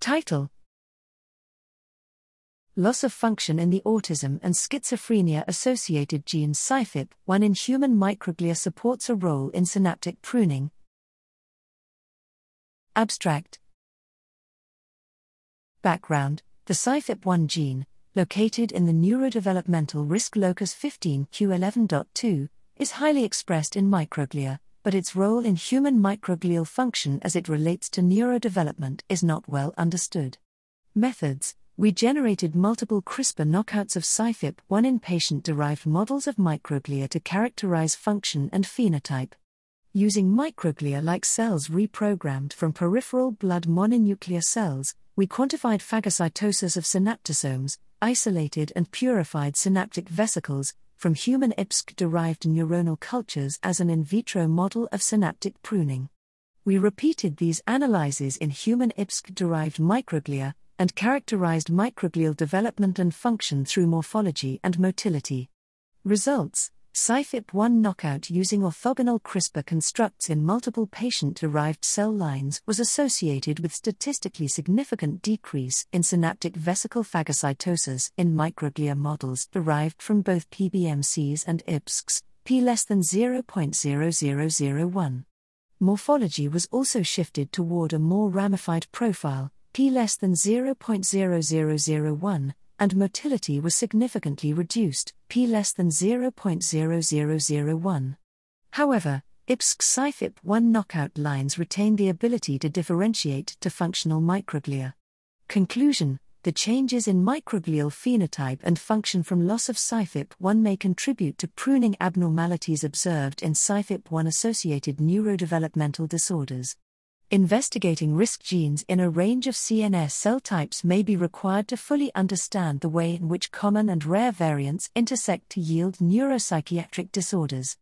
Title Loss of function in the autism and schizophrenia associated gene CYFIP1 in human microglia supports a role in synaptic pruning. Abstract Background The CYFIP1 gene, located in the neurodevelopmental risk locus 15q11.2, is highly expressed in microglia, but its role in human microglial function as it relates to neurodevelopment is not well understood. Methods We generated multiple CRISPR knockouts of CYFIP1 in patient derived models of microglia to characterize function and phenotype. Using microglia like cells reprogrammed from peripheral blood mononuclear cells, we quantified phagocytosis of synaptosomes, isolated and purified synaptic vesicles, from human IPSC derived neuronal cultures as an in vitro model of synaptic pruning. We repeated these analyses in human IPSC derived microglia and characterized microglial development and function through morphology and motility. Results CYFIP1 knockout using orthogonal CRISPR constructs in multiple patient derived cell lines was associated with statistically significant decrease in synaptic vesicle phagocytosis in microglia models derived from both PBMCs and IPSCs, p less than 0.0001. Morphology was also shifted toward a more ramified profile, p less than 0.0001 and motility was significantly reduced, p less than 0.0001. However, IPSC CYFIP1 knockout lines retain the ability to differentiate to functional microglia. Conclusion The changes in microglial phenotype and function from loss of CYFIP1 may contribute to pruning abnormalities observed in CYFIP1 associated neurodevelopmental disorders. Investigating risk genes in a range of CNS cell types may be required to fully understand the way in which common and rare variants intersect to yield neuropsychiatric disorders.